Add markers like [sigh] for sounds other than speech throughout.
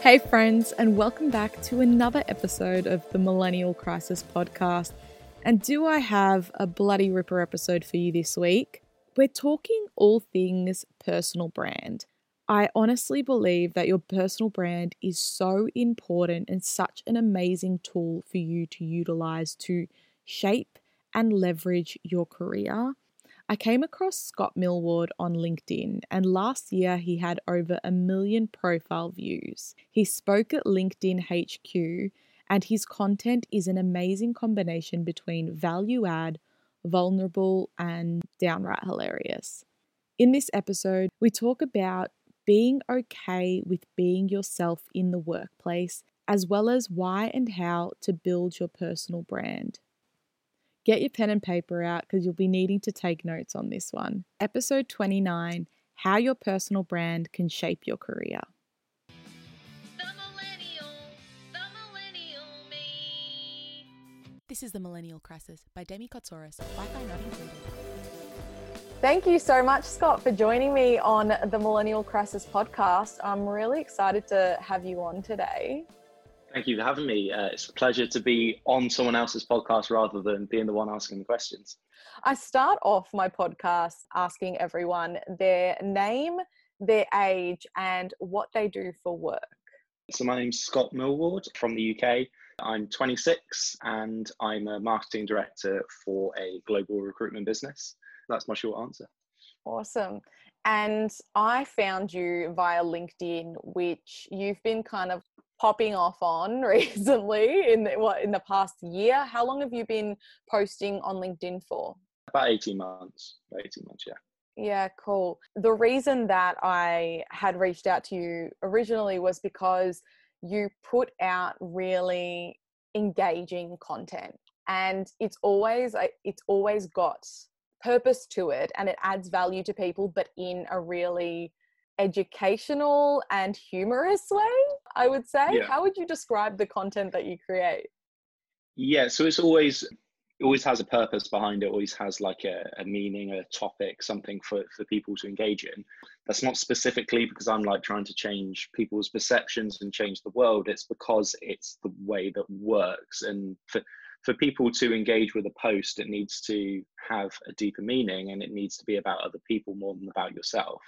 Hey, friends, and welcome back to another episode of the Millennial Crisis podcast. And do I have a bloody ripper episode for you this week? We're talking all things personal brand. I honestly believe that your personal brand is so important and such an amazing tool for you to utilize to shape and leverage your career. I came across Scott Millward on LinkedIn, and last year he had over a million profile views. He spoke at LinkedIn HQ, and his content is an amazing combination between value add, vulnerable, and downright hilarious. In this episode, we talk about being okay with being yourself in the workplace, as well as why and how to build your personal brand. Get your pen and paper out because you'll be needing to take notes on this one. Episode 29 How Your Personal Brand Can Shape Your Career. The millennial, the millennial me. This is The Millennial Crisis by Demi Kotsoris, Wi-Fi not included. Thank you so much, Scott, for joining me on the Millennial Crisis podcast. I'm really excited to have you on today. Thank you for having me. Uh, it's a pleasure to be on someone else's podcast rather than being the one asking the questions. I start off my podcast asking everyone their name, their age, and what they do for work. So, my name's Scott Millward from the UK. I'm 26 and I'm a marketing director for a global recruitment business. That's my short answer. Awesome. And I found you via LinkedIn, which you've been kind of popping off on [laughs] recently in the, what in the past year. How long have you been posting on LinkedIn for? About 18 months. About 18 months, yeah. Yeah, cool. The reason that I had reached out to you originally was because you put out really engaging content and it's always it's always got purpose to it and it adds value to people but in a really educational and humorous way i would say. Yeah. how would you describe the content that you create? Yeah so it's always it always has a purpose behind it always has like a, a meaning a topic something for, for people to engage in. That's not specifically because i'm like trying to change people's perceptions and change the world. It's because it's the way that works. And for for people to engage with a post it needs to have a deeper meaning and it needs to be about other people more than about yourself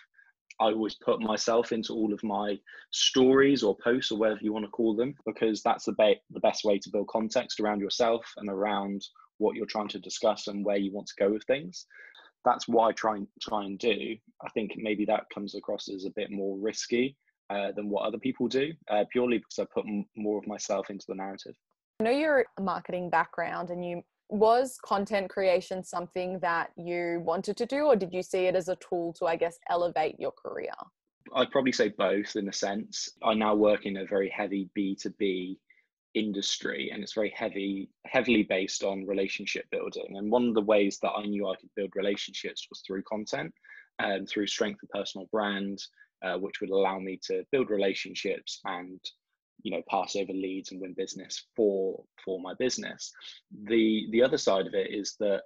I always put myself into all of my stories or posts or whatever you want to call them because that's the, be- the best way to build context around yourself and around what you're trying to discuss and where you want to go with things. That's what I try and try and do. I think maybe that comes across as a bit more risky uh, than what other people do, uh, purely because I put m- more of myself into the narrative. I know your marketing background and you was content creation something that you wanted to do or did you see it as a tool to i guess elevate your career? I'd probably say both in a sense. I now work in a very heavy b2b industry and it's very heavy heavily based on relationship building. And one of the ways that i knew i could build relationships was through content and through strength of personal brand uh, which would allow me to build relationships and you know pass over leads and win business for for my business the the other side of it is that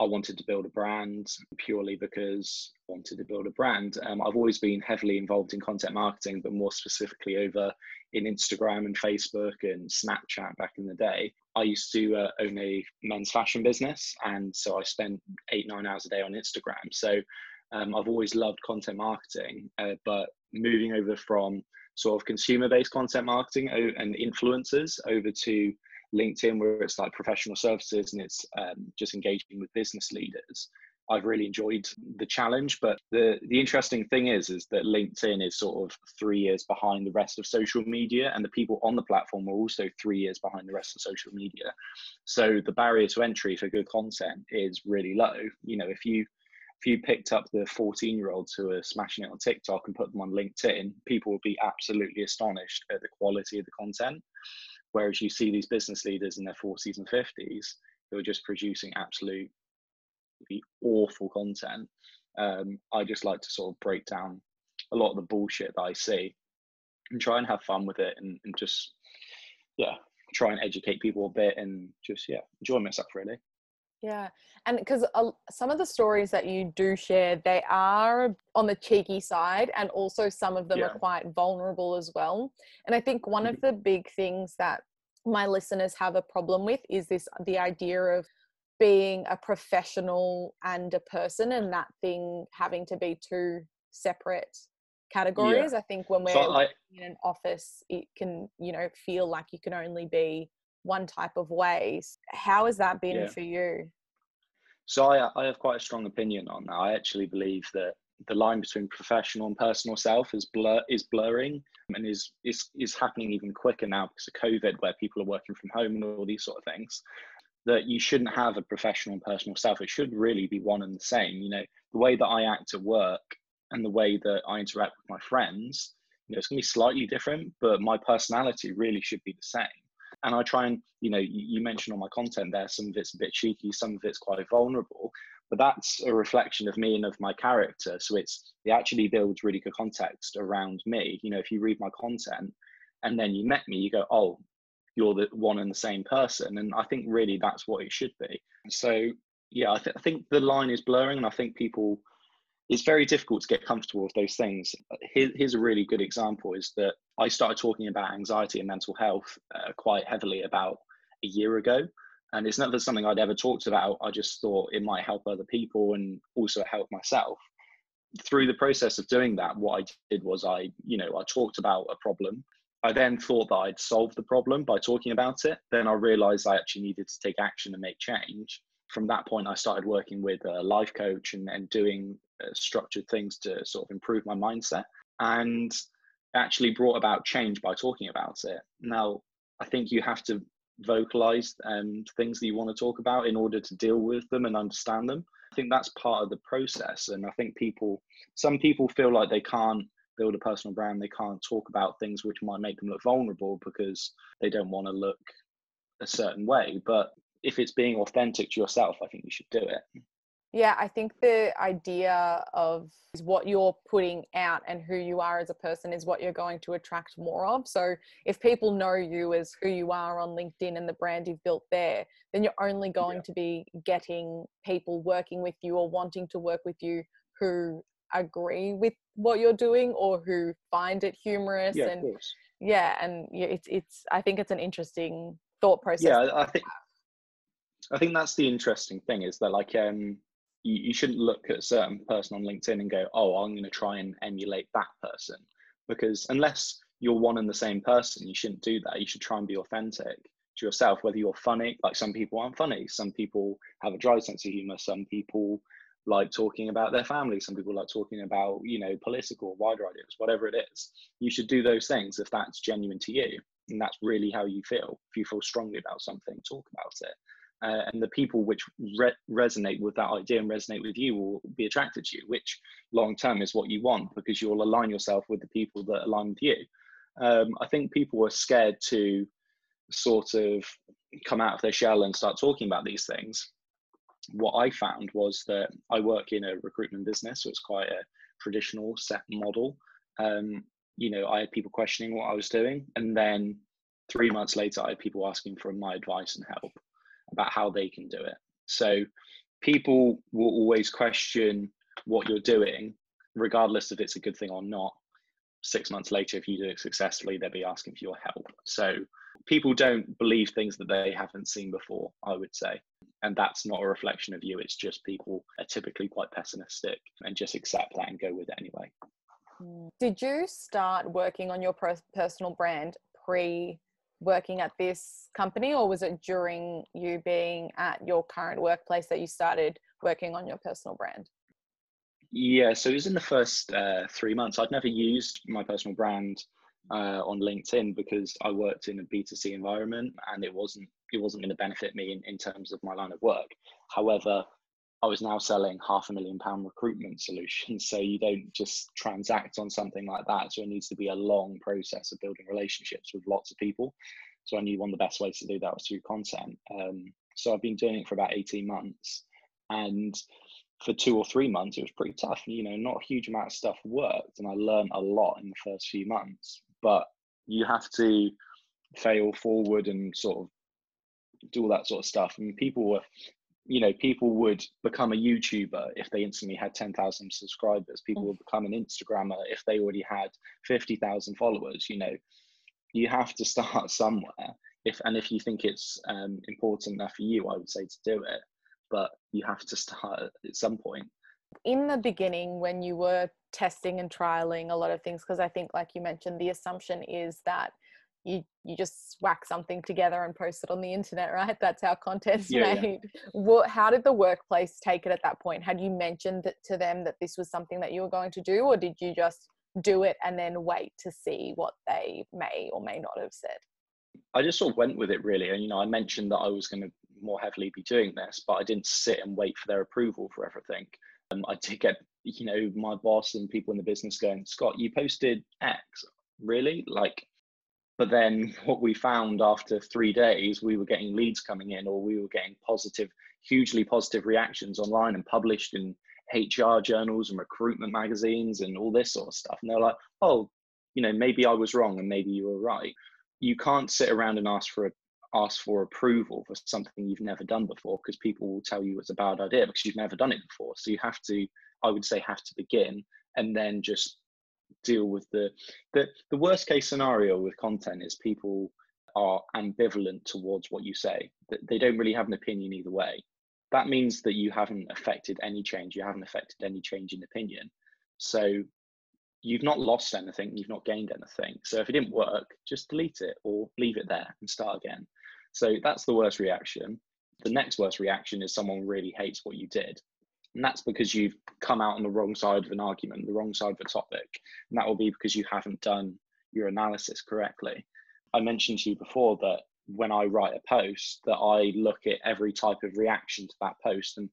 I wanted to build a brand purely because I wanted to build a brand. Um, I've always been heavily involved in content marketing, but more specifically over in Instagram and Facebook and Snapchat back in the day. I used to uh, own a men's fashion business, and so I spent eight, nine hours a day on Instagram. So um, I've always loved content marketing, uh, but moving over from sort of consumer based content marketing and influencers over to LinkedIn, where it's like professional services and it's um, just engaging with business leaders. I've really enjoyed the challenge, but the the interesting thing is is that LinkedIn is sort of three years behind the rest of social media, and the people on the platform are also three years behind the rest of social media. So the barrier to entry for good content is really low. You know, if you if you picked up the 14 year olds who are smashing it on TikTok and put them on LinkedIn, people would be absolutely astonished at the quality of the content. Whereas you see these business leaders in their 40s and 50s who are just producing absolutely awful content. Um, I just like to sort of break down a lot of the bullshit that I see and try and have fun with it and, and just, yeah, try and educate people a bit and just, yeah, enjoy myself really. Yeah. And because uh, some of the stories that you do share, they are on the cheeky side, and also some of them Yeah. are quite vulnerable as well. And I think one of the big things that my listeners have a problem with is this the idea of being a professional and a person, and that thing having to be two separate categories. I think when we're So I, in an office, it can, you know, feel like you can only be one type of ways. How has that been Yeah. for you? So I, I have quite a strong opinion on that. I actually believe that the line between professional and personal self is blur is blurring and is is is happening even quicker now because of COVID, where people are working from home and all these sort of things. That you shouldn't have a professional and personal self. It should really be one and the same. You know, the way that I act at work and the way that I interact with my friends, you know, it's gonna be slightly different, but my personality really should be the same and I try and you know you, you mentioned all my content there. Some of it's a bit cheeky, some of it's quite vulnerable, but that's a reflection of me and of my character. So it's it actually builds really good context around me. You know, if you read my content and then you met me, you go, oh, you're the one and the same person, and I think really that's what it should be. So yeah, I, th- I think the line is blurring, and I think people. It's very difficult to get comfortable with those things. Here, here's a really good example: is that I started talking about anxiety and mental health uh, quite heavily about a year ago. And it's never something I'd ever talked about. I just thought it might help other people and also help myself. Through the process of doing that, what I did was I, you know, I talked about a problem. I then thought that I'd solved the problem by talking about it. Then I realized I actually needed to take action and make change. From that point, I started working with a life coach and, and doing uh, structured things to sort of improve my mindset. And actually brought about change by talking about it. Now, I think you have to vocalize um, things that you want to talk about in order to deal with them and understand them. I think that's part of the process. And I think people, some people feel like they can't build a personal brand, they can't talk about things which might make them look vulnerable because they don't want to look a certain way. But if it's being authentic to yourself, I think you should do it. Yeah, I think the idea of what you're putting out and who you are as a person is what you're going to attract more of. So if people know you as who you are on LinkedIn and the brand you've built there, then you're only going Yeah. to be getting people working with you or wanting to work with you who agree with what you're doing or who find it humorous Yeah, of and course. yeah, and it's it's I think it's an interesting thought process. yeah I- i think i think that's the interesting thing is that like um you, you shouldn't look at a certain person on linkedin and go oh i'm going to try and emulate that person. Because unless you're one and the same person you shouldn't do that. You should try and be authentic to yourself whether you're funny like some people aren't funny. Some people have a dry sense of humor. Some people like talking about their family. Some people like talking about you know political wider ideas whatever it is. You should do those things if that's genuine to you and that's really how you feel if you feel strongly about something talk about it uh, and the people which re- resonate with that idea and resonate with you will be attracted to you which long term is what you want because you'll align yourself with the people that align with you. Um, i think people are scared to sort of come out of their shell and start talking about these things. What i found was that i work in a recruitment business so it's quite a traditional set model. Um, you know, I had people questioning what I was doing. And then three months later, I had people asking for my advice and help about how they can do it. So people will always question what you're doing, regardless if it's a good thing or not. Six months later, if you do it successfully, they'll be asking for your help. So people don't believe things that they haven't seen before, I would say. And that's not a reflection of you. It's just people are typically quite pessimistic and just accept that and go with it anyway. Did you start working on your personal brand pre working at this company, or was it during you being at your current workplace that you started working on your personal brand? Yeah, so it was in the first uh, three months. I'd never used my personal brand uh, on LinkedIn because I worked in a B2C environment and it wasn't it wasn't going to benefit me in, in terms of my line of work. However, I was now selling half a million pound recruitment [laughs] solutions. So you don't just transact on something like that. So it needs to be a long process of building relationships with lots of people. So I knew one of the best ways to do that was through content. Um, so I've been doing it for about 18 months. And for two or three months, it was pretty tough. You know, not a huge amount of stuff worked. And I learned a lot in the first few months. But you have to fail forward and sort of do all that sort of stuff. And people were you know, people would become a YouTuber if they instantly had 10,000 subscribers. People would become an Instagrammer if they already had 50,000 followers. You know, you have to [laughs] start somewhere. If and if you think it's um, important enough for you, I would say to do it. But you have to start at some point. in the beginning when you were testing and trialing a lot of things because i think like you mentioned the assumption is that you you just whack something together and post it on the internet [laughs] right that's how content's Yeah, yeah. made what how did the workplace take it at that point had you mentioned to them that this was something that you were going to do or did you just do it and then wait to see what they may or may not have said I just sort of went with it really. And, you know, I mentioned that I was going to more heavily be doing this, but I didn't sit and wait for their approval for everything. Um, I did get, you know, my boss and people in the business going, Scott, you posted X, really? Like, but then [laughs] what we found after three days, we were getting leads coming in, or we were getting positive, hugely positive reactions online and published in HR journals and recruitment magazines and all this sort of stuff. And they're like, oh, you know, maybe I was wrong and maybe you were right. You can't sit around and ask for a, ask for approval for something you've never done before because people will tell you it's a bad idea because you've never done it before. So you have to, I would say, have to begin and then just deal with the the the worst case scenario with content is people are ambivalent towards what you say. They don't really have an opinion either way. That means that you haven't affected any change. You haven't affected any change in opinion. So you've not lost anything. You've not gained anything. So if it didn't work, just delete it or leave it there and start again. So that's the worst reaction. The next worst reaction is someone really hates what you did. And that's because you've come out on the wrong side of an argument, the wrong side of a topic. And that will be because you haven't done your analysis correctly. I mentioned to you before that when I write a post, that I look at every type of reaction to that post and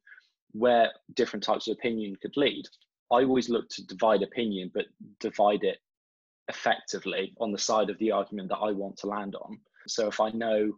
where different types of opinion could lead. I always look to divide opinion, but divide it effectively on the side of the argument that I want to land on. So if I know,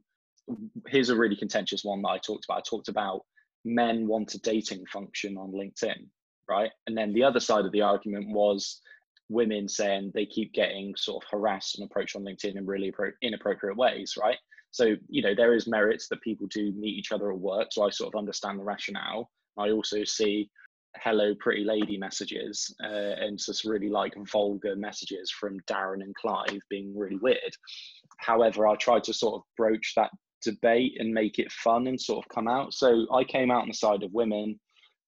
here's a really contentious one that I talked about. I talked about men want a dating function on LinkedIn, right? And then the other side of the argument was women saying they keep getting sort of harassed and approached on LinkedIn in really inappropriate ways, right? So, you know, there is merits that people do meet each other at work. So I sort of understand the rationale. I also see hello pretty lady messages uh, and just really like vulgar messages from Darren and Clive being really weird. However, I tried to sort of broach that debate and make it fun and sort of come out. So I came out on the side of women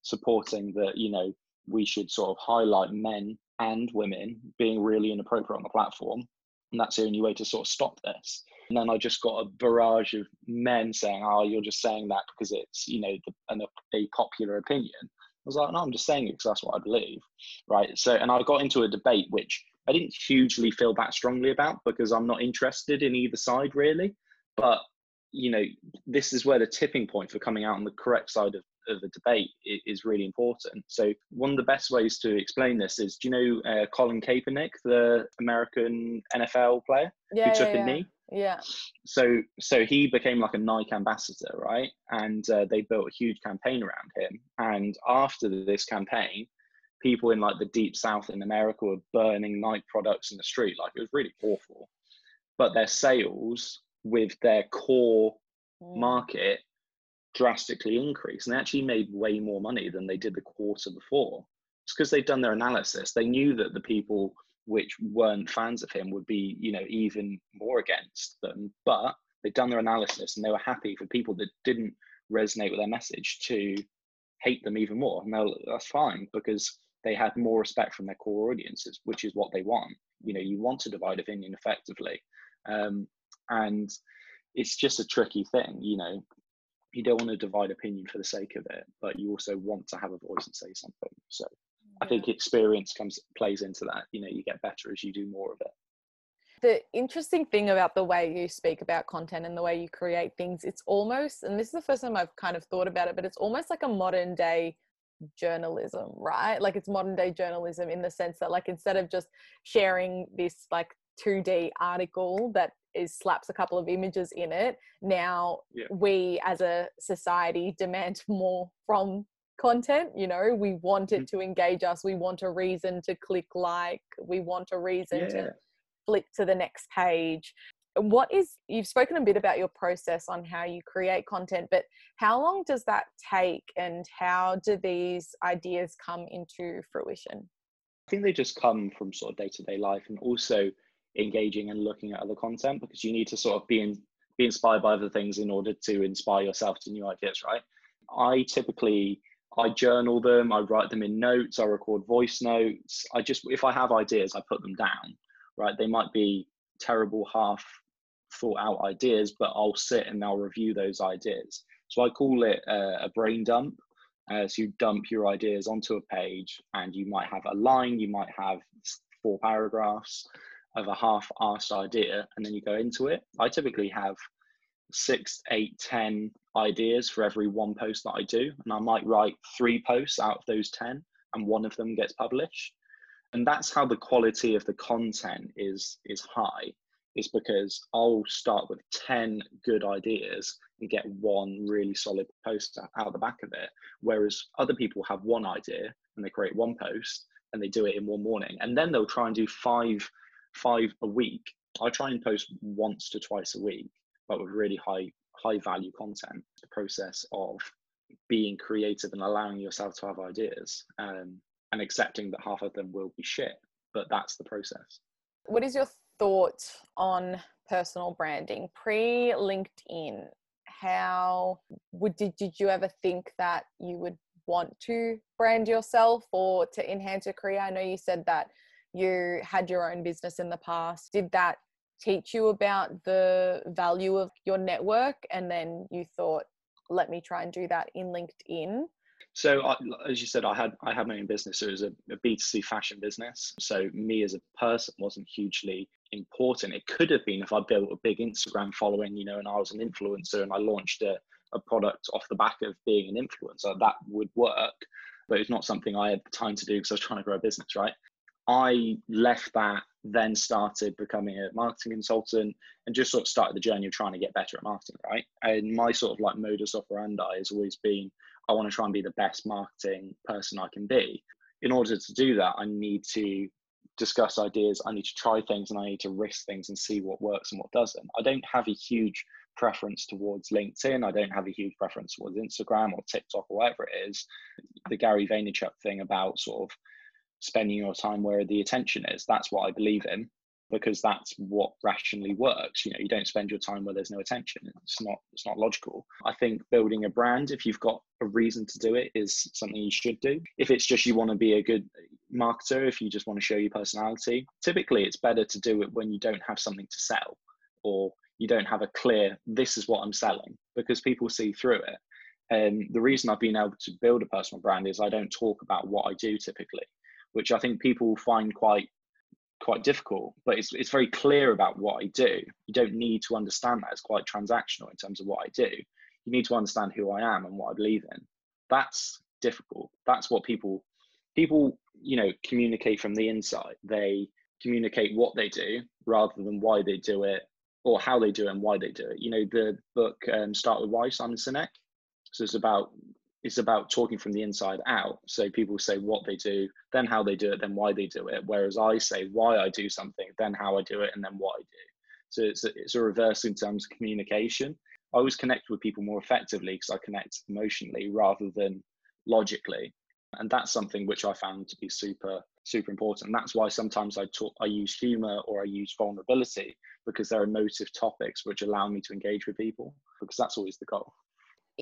supporting that, you know, we should sort of highlight men and women being really inappropriate on the platform. And that's the only way to sort of stop this. And then I just got a barrage of men saying, oh, you're just saying that because it's, you know, the, an, a popular opinion. I was like, no, I'm just saying it because that's what I believe. Right. So, and I got into a debate which I didn't hugely feel that strongly about because I'm not interested in either side really. But, you know, this is where the tipping point for coming out on the correct side of, of the debate is really important. So, one of the best ways to explain this is do you know uh, Colin Kaepernick, the American NFL player yeah who took yeah, a yeah. knee? yeah so so he became like a Nike ambassador, right? And uh, they built a huge campaign around him. And after this campaign, people in like the deep south in America were burning Nike products in the street. Like it was really awful. But their sales with their core Mm. market drastically increased, and they actually made way more money than they did the quarter before. It's because they'd done their analysis. They knew that the people which weren't fans of him would be, you know, even more against them. But they'd done their analysis and they were happy for people that didn't resonate with their message to hate them even more. And that's fine because they had more respect from their core audiences, which is what they want. You know, you want to divide opinion effectively. Um, and it's just a tricky thing, you know. You don't want to divide opinion for the sake of it, but you also want to have a voice and say something. So I think experience comes plays into that. You know, you get better as you do more of it. the interesting thing about the way you speak about content and the way you create things it's almost and this is the first time i've kind of thought about it but it's almost like a modern day journalism right like it's modern day journalism in the sense that like instead of just sharing this like 2d article that is slaps a couple of images in it now Yeah. we as a society demand [laughs] more from content you know? We want it mm. to engage us we want a reason to click like we want a reason to flip to the next page. What is you've spoken a bit about your process on how you create content but how long does that take and how do these ideas come into fruition? I think they just come from sort of day to day life and also engaging and looking at other content because you need to sort of be in, be inspired by other things in order to inspire yourself to new ideas, right? I typically I journal them, I write them in notes, I record voice notes. I just if I have ideas, I put them down, right? They might be terrible half thought out ideas, but I'll sit and I'll review those ideas. So I call it a, a brain dump. Uh, so you dump your ideas onto a page, and you might have a line, you might have four paragraphs of a half-assed idea, and then you go into it. I typically have six, eight, ten ideas for every one post that I do, and I might write three posts out of those ten, and one of them gets published. And that's how the quality of the content is is high is because I'll start with 10 good ideas and get one really solid post out of the back of it. Whereas other people have one idea and they create one post and they do it in one morning. And then they'll try and do five, five a week. I try and post once to twice a week, but with really high, high value content. The process of being creative and allowing yourself to have ideas um, and accepting that half of them will be shit. But that's the process. What is your thought on personal branding pre LinkedIn? How would did, did you ever think that you would want to brand yourself or to enhance your career? I know you said that you had your own business in the past. Did that teach you about the value of your network and then you thought let me try and do that in LinkedIn? So, I, as you said, I had I had my own business. it was a a B2C fashion business. So, me as a person wasn't hugely important. It could have been if I built a big Instagram following, you know, and I was an influencer and I launched a, a product off the back of being an influencer. That would work, but it's not something I had the time to do because I was trying to grow a business, right? I left that, then started becoming a marketing consultant and just sort of started the journey of trying to get better at marketing, right? And my sort of like modus operandi has always been I want to try and be the best marketing person I can be. In order to do that, I need to discuss ideas, I need to try things, and I need to risk things and see what works and what doesn't. I don't have a huge preference towards LinkedIn. I don't have a huge preference towards Instagram or TikTok or whatever it is. The Gary Vaynerchuk thing about sort of spending your time where the attention is, that's what I believe in because that's what rationally works. You know you don't spend your time where there's no attention. It's not it's not logical. I think building a brand if you've got a reason to do it is something you should do. If it's just you want to be a good marketer if you just want to show your personality typically it's better to do it when you don't have something to sell or you don't have a clear this is what i'm selling because people see through it. And the reason i've been able to build a personal brand is i don't talk about what i do typically which i think people find quite quite difficult, but it's it's very clear about what I do. You don't need to understand that. It's quite transactional in terms of what I do. You need to understand who I am and what I believe in. That's difficult. That's what people people you know communicate from the inside. They communicate what they do rather than why they do it or how they do it and why they do it. You know the book um, Start with Why, Simon Sinek. So it's about it's about talking from the inside out. So people say what they do, then how they do it, then why they do it. Whereas I say why I do something, then how I do it, and then what I do. So it's a, it's a reverse in terms of communication. I always connect with people more effectively because I connect emotionally rather than logically. And that's something which I found to be super, super important. And that's why sometimes I talk, I use humor or I use vulnerability because they're emotive topics which allow me to engage with people because that's always the goal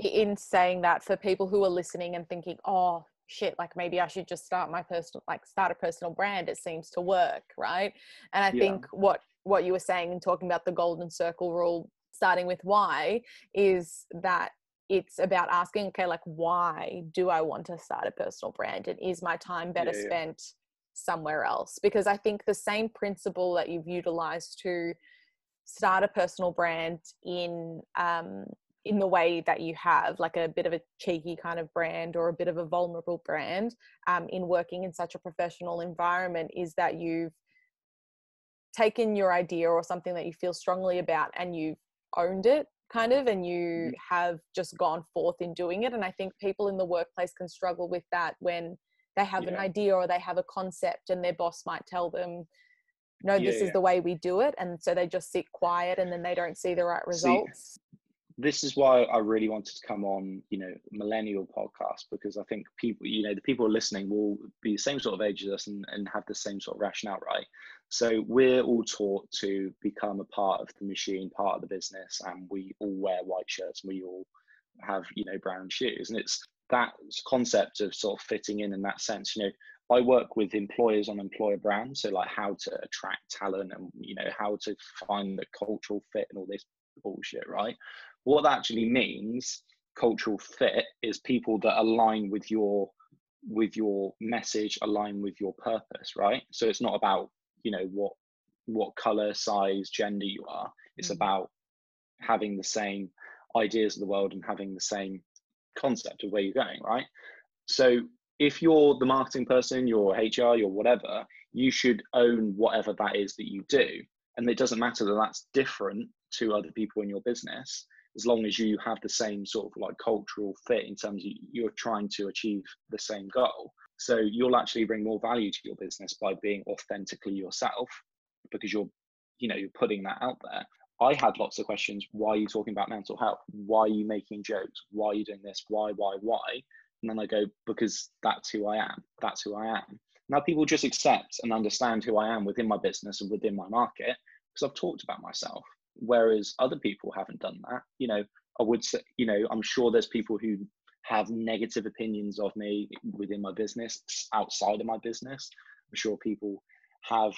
in saying that for people who are listening and thinking oh shit like maybe i should just start my personal like start a personal brand it seems to work right and i yeah. think what what you were saying and talking about the golden circle rule starting with why is that it's about asking okay like why do i want to start a personal brand and is my time better yeah, yeah. spent somewhere else because i think the same principle that you've utilized to start a personal brand in um, in the way that you have, like a bit of a cheeky kind of brand or a bit of a vulnerable brand, um, in working in such a professional environment, is that you've taken your idea or something that you feel strongly about and you've owned it kind of and you mm. have just gone forth in doing it and i think people in the workplace can struggle with that when they have yeah. an idea or they have a concept and their boss might tell them no Yeah, this is yeah. the way we do it and so they just sit quiet and then they don't see the right See, results this is why I really wanted to come on, you know, millennial podcast because I think people, you know, the people listening will be the same sort of age as us and, and have the same sort of rationale, right? So we're all taught to become a part of the machine, part of the business, and we all wear white shirts and we all have, you know, brown shoes. And it's that concept of sort of fitting in in that sense, you know, I work with employers on employer brands, so like how to attract talent and you know how to find the cultural fit and all this bullshit, right? What that actually means, cultural fit, is people that align with your with your message, align with your purpose, right? So it's not about you know what what color, size, gender you are. It's Mhm. about having the same ideas of the world and having the same concept of where you're going, right? So if you're the marketing person, you're HR, you're whatever, you should own whatever that is that you do. And it doesn't matter that that's different to other people in your business, as long as you have the same sort of like cultural fit in terms of you're trying to achieve the same goal. So you'll actually bring more value to your business by being authentically yourself because you're, you know, you're putting that out there. I had lots of questions. Why are you talking about mental health? Why are you making jokes? Why are you doing this? Why, why, why? And then I go, because that's who I am. That's who I am. Now people just accept and understand who I am within my business and within my market because I've talked about myself. Whereas other people haven't done that. You know, I would say, you know, I'm sure there's people who have negative opinions of me within my business, outside of my business. I'm sure people have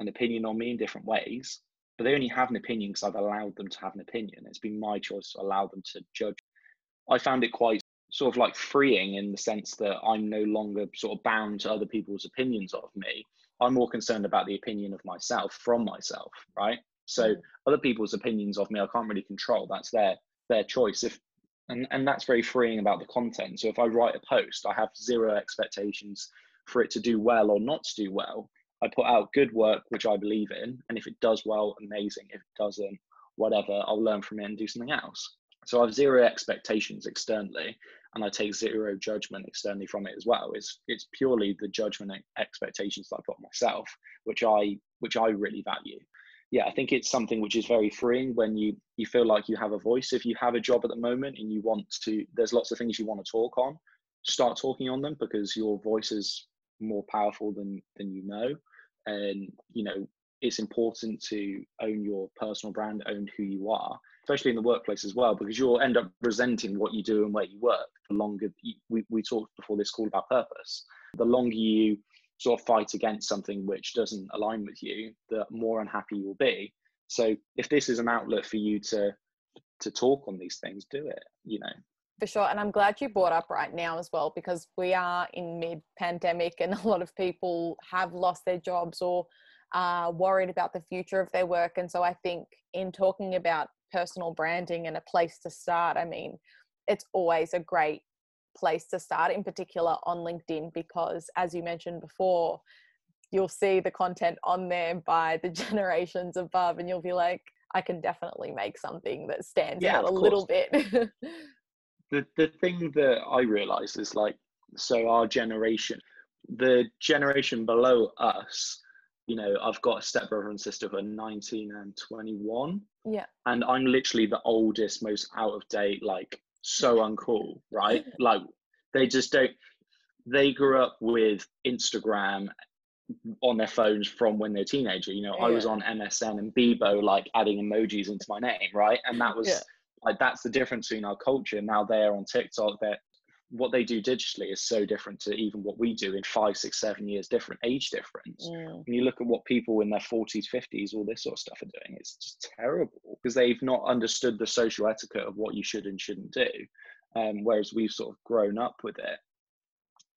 an opinion on me in different ways, but they only have an opinion because I've allowed them to have an opinion. It's been my choice to allow them to judge. I found it quite sort of like freeing in the sense that I'm no longer sort of bound to other people's opinions of me. I'm more concerned about the opinion of myself from myself, right? So other people's opinions of me, I can't really control. That's their their choice. If and, and that's very freeing about the content. So if I write a post, I have zero expectations for it to do well or not to do well. I put out good work, which I believe in, and if it does well, amazing. If it doesn't, whatever, I'll learn from it and do something else. So I have zero expectations externally, and I take zero judgment externally from it as well. It's it's purely the judgment expectations that I put on myself, which I which I really value. Yeah, I think it's something which is very freeing when you you feel like you have a voice. If you have a job at the moment and you want to, there's lots of things you want to talk on. Start talking on them because your voice is more powerful than than you know, and you know it's important to own your personal brand, own who you are, especially in the workplace as well, because you'll end up resenting what you do and where you work. The longer we, we talked before this call about purpose, the longer you sort of fight against something which doesn't align with you, the more unhappy you'll be. So if this is an outlet for you to to talk on these things, do it. You know, For sure. And I'm glad you brought up right now as well, because we are in mid pandemic and [laughs] a lot of people have lost their jobs or are worried about the future of their work. And so I think in talking about personal branding and a place to start, I mean, it's always a great place to start, in particular on LinkedIn, because as you mentioned before, you'll see the content on there by the [laughs] generations above, and you'll be like, I can definitely make something that stands Yeah, out a little bit. [laughs] the the thing that I realise is like, so our generation, the generation below us, you know, I've got a stepbrother and sister who are 19 and 21, yeah. and I'm literally the oldest, most out of date, like so uncool, right? like they just don't. They grew up with Instagram on their phones from when they're teenager. You know, I was on MSN and Bebo, like adding emojis into my name, right? And that was Yeah. like that's the difference between our culture. Now they're on TikTok. That what they do digitally is so different to even what we do in five, six, seven years different age difference. Mm. when you look at what people in their 40s 50s all this sort of stuff are doing it's just terrible because they've not understood the social etiquette of what you should and shouldn't do um, whereas we've sort of grown up with it.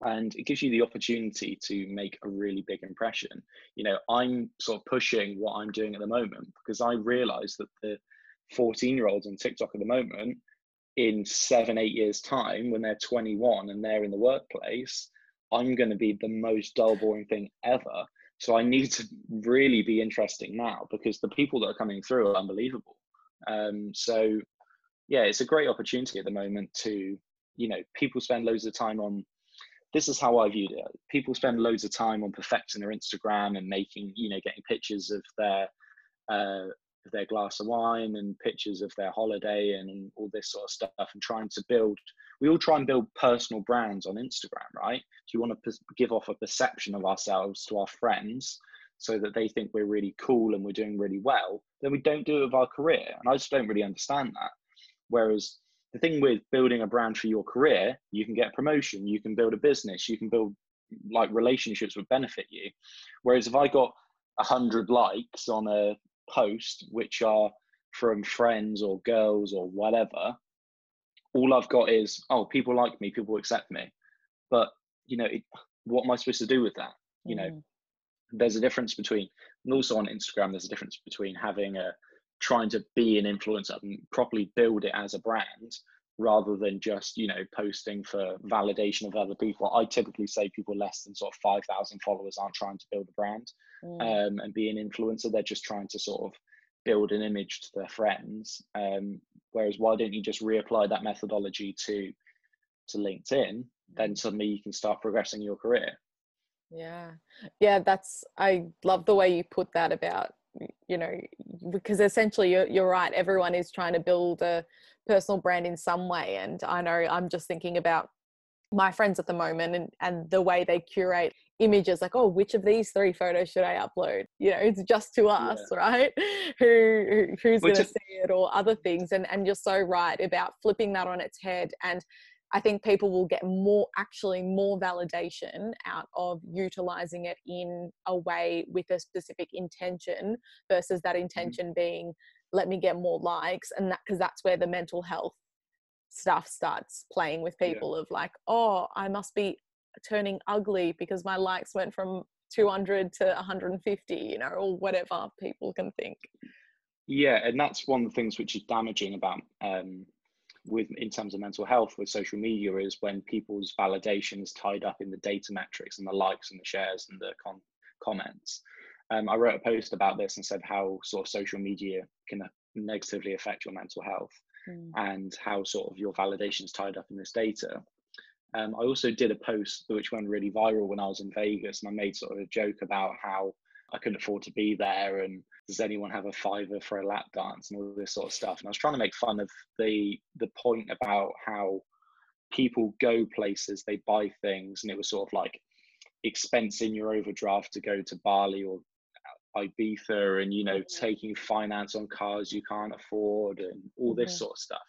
And it gives you the opportunity to make a really big impression. You know i'm sort of pushing what i'm doing at the moment because i realize that the 14 year olds on tiktok at the moment in seven eight years time when they're 21 and they're in the workplace i'm going to be the most dull boring thing ever so i need to really be interesting now because the people that are coming through are unbelievable um, so yeah it's a great opportunity at the moment to you know people spend loads of time on this is how I viewed it. People spend loads of time on perfecting their Instagram and making, you know, getting pictures of their uh, of their glass of wine and pictures of their holiday and all this sort of stuff and trying to build we all try and build personal brands on instagram right? Do you want to give off a perception of ourselves to our friends so that they think we're really cool and we're doing really well then we don't do it with our career. And i just don't really understand that. Whereas the thing with building a brand for your career you can get promotion you can build a business you can build like relationships would benefit you. Whereas if i got 100 likes on a post which are from friends or girls or whatever all i've got is oh people like me people accept me but you know it, what am i supposed to do with that you know mm. there's a difference between and also on instagram there's a difference between having a trying to be an influencer and properly build it as a brand rather than just you know posting for validation of other people. I typically say people less than sort of 5000 followers aren't trying to build a brand mm. um, and be an influencer. They're just trying to sort of build an image to their friends um, whereas why don't you just reapply that methodology to to linkedin? Then mm. suddenly you can start progressing your career. Yeah. Yeah that's i love the way you put that about you know because essentially you're, you're right everyone is trying to build a personal brand in some way. And i know i'm just thinking about my friends at the moment and, and the way they curate images like oh which of these three photos should i upload? You know it's just to us yeah. right? [laughs] Who, who who's going to see it or other things. And and you're so right about flipping that on its head and I think people will get more, actually, more validation out of utilizing it in a way with a specific intention versus that mm-hmm. intention mm-hmm. being, let me get more likes. And that, because that's where the mental health stuff starts playing with people yeah. of like, oh, I must be turning ugly because my likes went from 200 to 150, you know, or whatever people can think. Yeah, and that's one of the things which is damaging about um, with in terms of mental health with social media is when people's validation is tied up in the data metrics and the likes and the shares and the con- comments. Um, I wrote a post about this and said how sort of social media can negatively affect your mental health mm. and how sort of your validation is tied up in this data. Um, I also did a post which went really viral when I was in Vegas, and I made sort of a joke about how I couldn't afford to be there and does anyone have a fiver for a lap dance and all this sort of stuff? And i was trying to make fun of the the point about how people go places they buy things and it was sort of like expense in your overdraft to go to bali or ibiza and you know taking finance on cars you can't afford and all this mm-hmm. sort of stuff.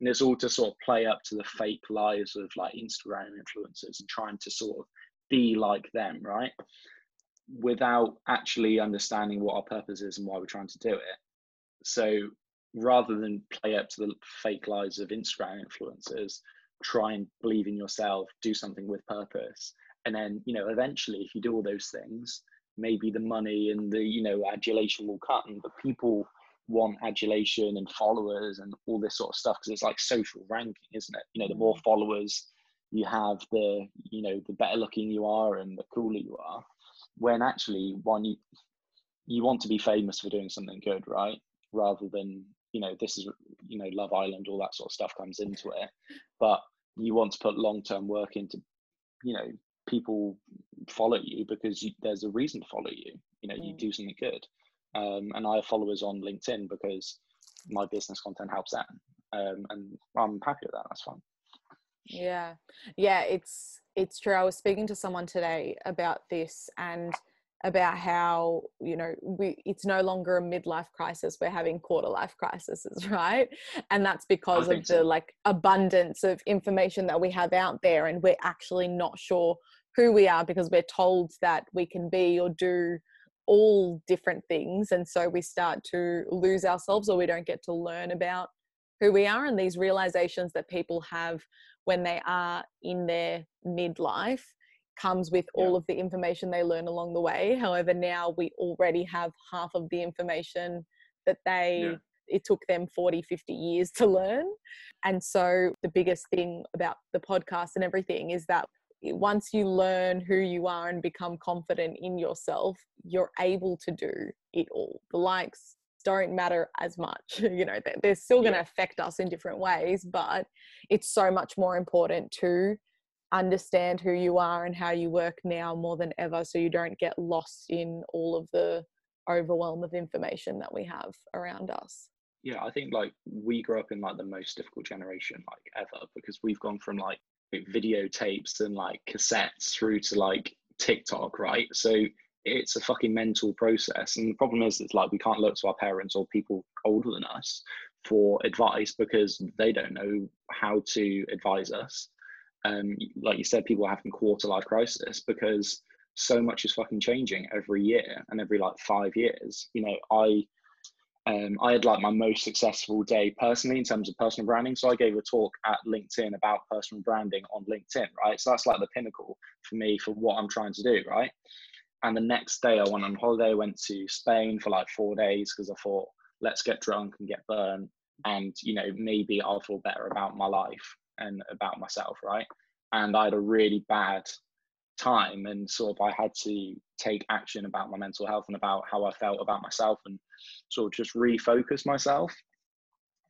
And it's all to sort of play up to the fake lives of like instagram influencers and trying to sort of be like them right without actually understanding what our purpose is and why we're trying to do it. So rather than play up to the fake lies of Instagram influencers, try and believe in yourself, do something with purpose. And then, you know, eventually if you do all those things, maybe the money and the, you know, adulation will come, but people want adulation and followers and all this sort of stuff because it's like social ranking, isn't it? You know, the more mm. followers you have, the, you know, the better looking you are and the cooler you are when actually one you you want to be famous for doing something good right? Rather than you know this is you know love island all that sort of stuff comes into it. But you want to put long-term work into you know people follow you because you, there's a reason to follow you. You know mm. you do something good. Um, and i have followers on linkedin because my business content helps them um, and i'm happy with that. That's fine. Yeah. Yeah it's it's true i was speaking to someone today about this and about how you know we it's no longer a midlife crisis we're having quarter life crises [laughs] right? And that's because of the like abundance of information that we have out there and we're actually not sure who we are because we're told that we can be or do all different things and so we start to lose ourselves or we don't get to learn about who we are and these realizations that people have when they are in their midlife comes with yeah. all of the information they learn along the way. However, now we already have half of the information that they yeah. it took them 40 50 years to learn and so the biggest thing about the podcast and everything is that once you learn who you are and become confident in yourself you're able to do it all the likes don't matter as much [laughs] you know they're still going to affect us in different ways but it's so much more important to understand who you are and how you work now more than ever so you don't get lost in all of the overwhelm of information that we have around us. Yeah i think like we grew up in like the most difficult generation like ever because we've gone from like videotapes and like cassettes through to like tiktok right? So it's a fucking mental process and the problem is it's like we can't look to our parents or people older than us for advice because they don't know how to advise us um like you said people are having quarter life crisis because so much is fucking changing every year and every like five years you know i um, I had like my most successful day personally in terms of personal branding. So I gave a talk at LinkedIn about personal branding on LinkedIn, right? So that's like the pinnacle for me for what I'm trying to do, right? And the next day I went on holiday, went to Spain for like four days because I thought, let's get drunk and get burned. And, you know, maybe I'll feel better about my life and about myself, right? And I had a really bad time and sort of I had to take action about my mental health and about how I felt about myself and sort of just refocus myself.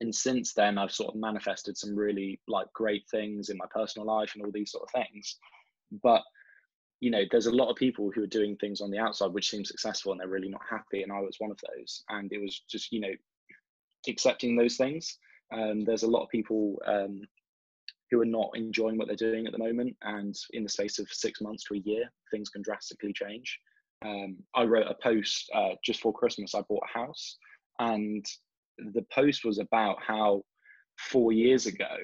And since then, I've sort of manifested some really like great things in my personal life and all these sort of things. But you know, there's a lot of people who are doing things on the outside which seem successful and they're really not happy. And I was one of those. And it was just, you know, accepting those things. Um, there's a lot of people um, who are not enjoying what they're doing at the moment. And in the space of six months to a year, things can drastically change. Um, I wrote a post uh, just for Christmas. I bought a house, and the post was about how four years ago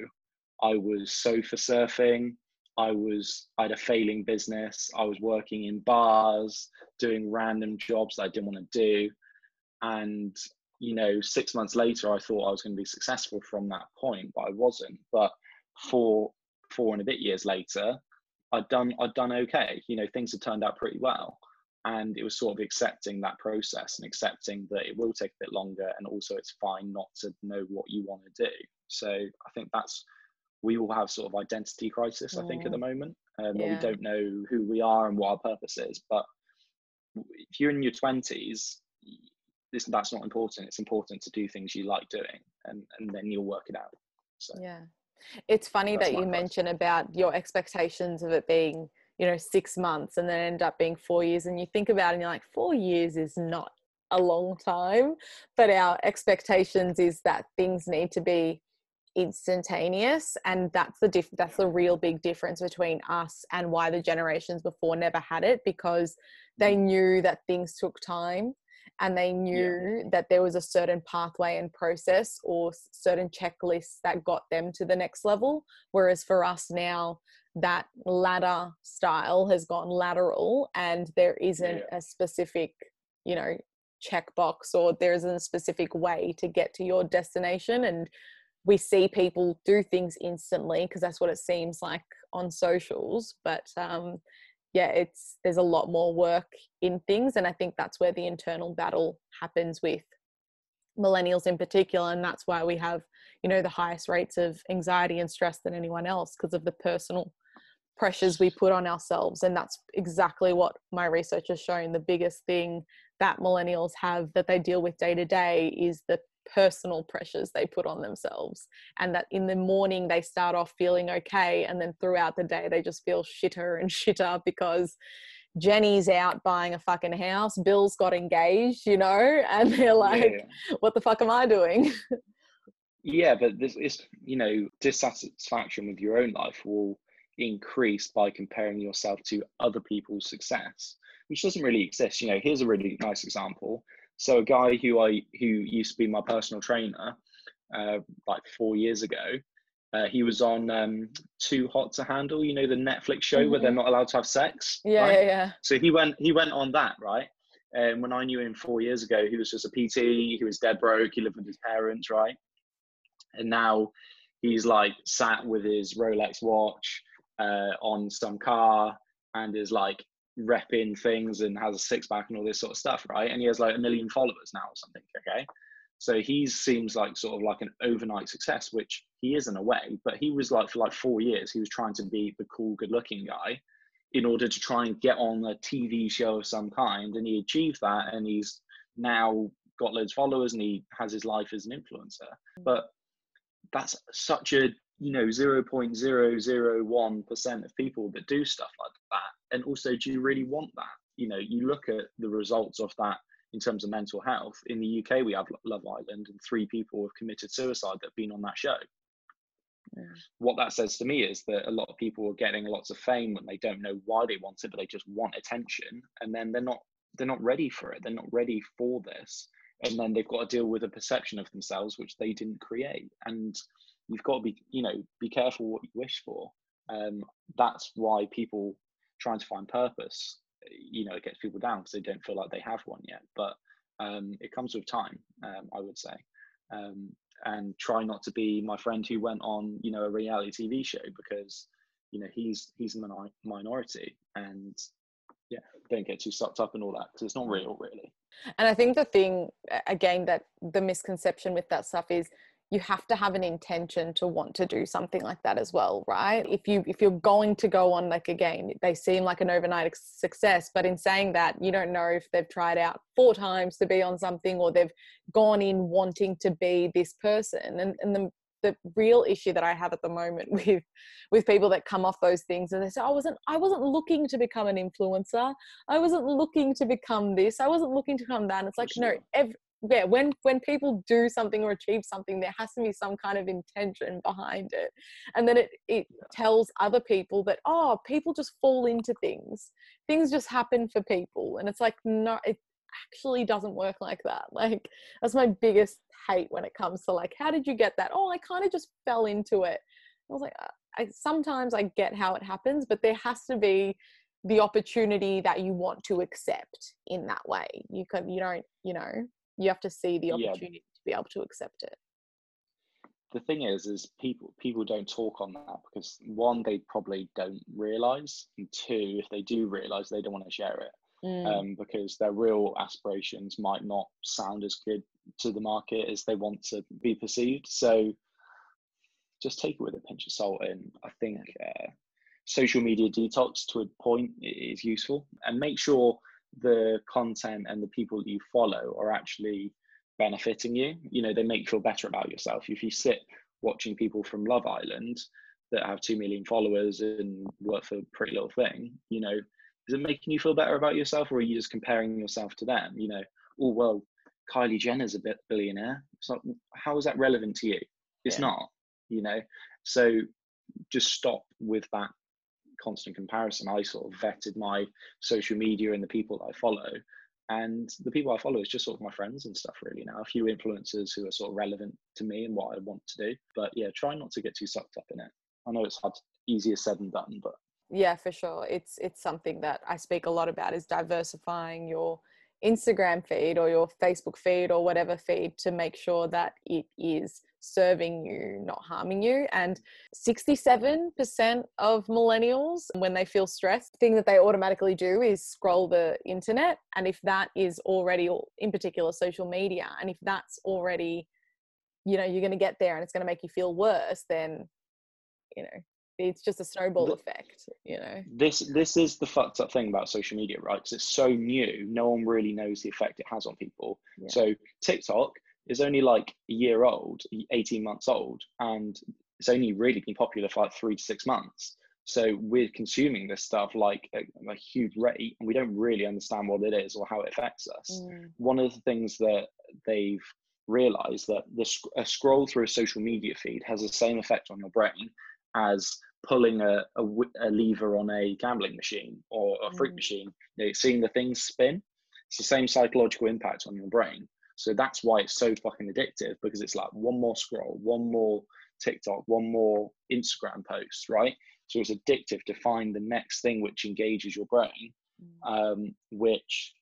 I was sofa surfing. I was I had a failing business. I was working in bars, doing random jobs that I didn't want to do, and you know, six months later, I thought I was going to be successful from that point, but I wasn't. But four four and a bit years later, I'd done I'd done okay. You know, things had turned out pretty well. And it was sort of accepting that process and accepting that it will take a bit longer and also it's fine not to know what you want to do. So I think that's we all have sort of identity crisis, I think, at the moment. Um, yeah. we don't know who we are and what our purpose is. But if you're in your twenties, this that's not important. It's important to do things you like doing and, and then you'll work it out. So yeah. It's funny that you mention about your expectations of it being, you know, six months and then end up being four years. And you think about it and you're like, four years is not a long time. But our expectations is that things need to be instantaneous and that's the diff- that's the real big difference between us and why the generations before never had it because they mm. knew that things took time and they knew yeah. that there was a certain pathway and process or certain checklists that got them to the next level whereas for us now that ladder style has gone lateral and there isn't yeah. a specific you know checkbox or there isn't a specific way to get to your destination and we see people do things instantly because that's what it seems like on socials but um, yeah it's there's a lot more work in things and i think that's where the internal battle happens with millennials in particular and that's why we have you know the highest rates of anxiety and stress than anyone else because of the personal pressures we put on ourselves and that's exactly what my research has shown. The biggest thing that millennials have that they deal with day to day is the personal pressures they put on themselves and that in the morning they start off feeling okay and then throughout the day they just feel shitter and [laughs] shitter because Jenny's out buying a fucking house, Bill's got engaged, you know, [laughs] and they're like, yeah. what the fuck am I doing? [laughs] yeah, but this is, you know, dissatisfaction with your own life will increase by comparing yourself to other people's success, which doesn't really exist. You know, here's a really nice example. So a guy who I who used to be my personal trainer, uh, like four years ago, uh, he was on um, Too Hot to Handle. You know the Netflix show mm-hmm. where they're mm-hmm. not allowed to have sex. Yeah, right? yeah, yeah. So he went he went on that right. And when I knew him four years ago, he was just a PT. He was dead broke. He lived with his parents, right? And now he's like sat with his Rolex watch uh, on some car and is like repping things and has a six pack and all this sort of stuff, right? And he has like a million followers now or something. Okay. So he seems like sort of like an overnight success, which he is in a way, but he was like for like four years, he was trying to be the cool, good looking guy in order to try and get on a TV show of some kind. And he achieved that and he's now got loads of followers and he has his life as an influencer. But that's such a you know 0.001% of people that do stuff like that and also do you really want that? You know you look at the results of that in terms of mental health. In the uk we have love island and three people have committed suicide that have been on that show. Yeah. what that says to me is that a lot of people are getting lots of fame when they don't know why they want it but they just want attention and then they're not they're not ready for it. They're not ready for this. And then they've got to deal with a perception of themselves which they didn't create. And you've got to be you know be careful what you wish for. Um, that's why people trying to find purpose you know it gets people down because they don't feel like they have one yet. But um, it comes with time um, i would say. Um, and try not to be my friend who went on you know a reality tv show because you know he's he's a minor- minority and yeah don't get too sucked up in all that because it's not real really. And I think the thing, again, that the misconception with that stuff is you have to have an intention to want to do something like that as well, right? If you if you're going to go on like again, they seem like an overnight success, but in saying that, you don't know if they've tried out four times to be on something or they've gone in wanting to be this person. And and the the real issue that I have at the moment [laughs] with with people that come off those things and they say I wasn't I wasn't looking to become an influencer I wasn't looking to become this. I wasn't looking to become that. And it's like, no, Sure. ev- yeah, when when people do something or achieve something, there has to be some kind of intention behind it. And then it it tells other people that, oh, people just fall into things. Things just happen for people. And it's like, no, it actually doesn't work like that. [laughs] Like that's my biggest hate when it comes to like, how did you get that? Oh, I kind of just fell into it. I was like, uh, I sometimes I get how it happens, but there has to be the opportunity that you want to accept in that way. You can you don't, you know, you have to see the Yeah. opportunity to be able to accept it. the thing is is people people don't talk on that because one they probably don't realize and two if they do realize they don't want to share it Mm, um, because their real aspirations might not sound as good to the market as they want to be perceived so just take it with a pinch of salt and i think uh, social media detox to a point is useful and make sure the content and the people that you follow are actually benefiting you. You know they make you feel better about yourself. If you sit watching people from love island that have 2 million followers and work for pretty little thing you know is it making you feel better about yourself or are you just comparing yourself to them? You know oh well kylie jenner's a bit billionaire. It's not how is that relevant to you? It's Yeah. not you know? So just stop with that constant comparison i sort of vetted my social media and the people that i follow. And the people i follow is just sort of my friends and stuff really now. A few influencers who are sort of relevant to me and what i want to do. But yeah try not to get too sucked up in it. I know it's hard easier said than done but. Yeah, for sure. It's it's something that I speak a lot about is diversifying your Instagram feed or your Facebook feed or whatever feed to make sure that it is serving you, not harming you. And 67% of millennials, when they feel stressed, the thing that they automatically do is scroll the internet. And if that is already, in particular, social media, and if that's already, you know, you're going to get there and it's going to make you feel worse, then, you know, it's just a snowball The- effect, you know. this this is the fucked up thing about social media right because it's so new no one really knows the effect it has on people Yeah. so tiktok is only like a year old 18 months old and it's only really been popular for like three to six months. So we're consuming this stuff like a, a huge rate and we don't really understand what it is or how it affects us. Mm, one of the things that they've realized that the sc- a scroll through a social media feed has the same effect on your brain as pulling a, a, a lever on a gambling machine or a fruit Mm. machine. You know, seeing the things spin. It's the same psychological impact on your brain so that's why it's so fucking addictive because it's like one more scroll one more tiktok one more instagram post right so it's addictive to find the next thing which engages your brain mm. um, which